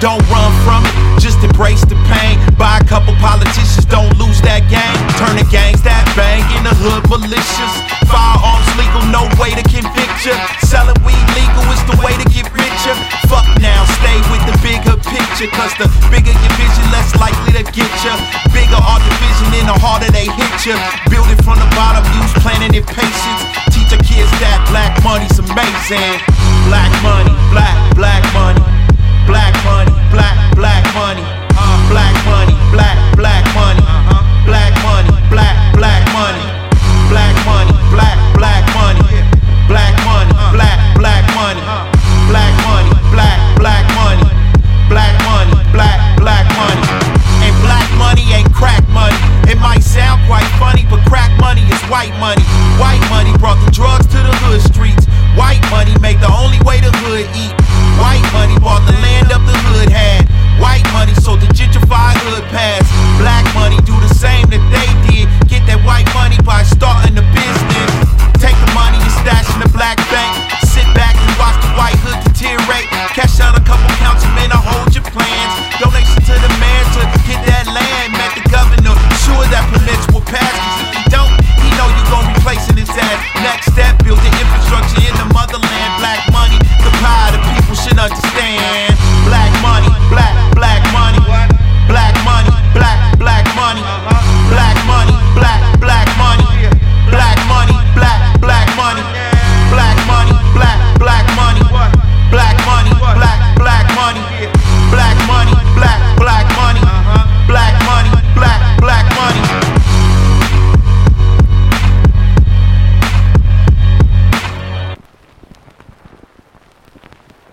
Don't run from it, just embrace the pain. Buy a couple politicians, don't lose that game. Turn the gangs that bang in the hood malicious. Firearms legal, no way to convict you. Selling weed legal is the way to get richer. Fuck now, stay with the bigger picture. Cause the bigger your vision, less likely to get you. Bigger our division, vision and the harder they hit you. Build it from the bottom, use planning and patience. Teach your kids that black money's amazing. Black money, black. white money.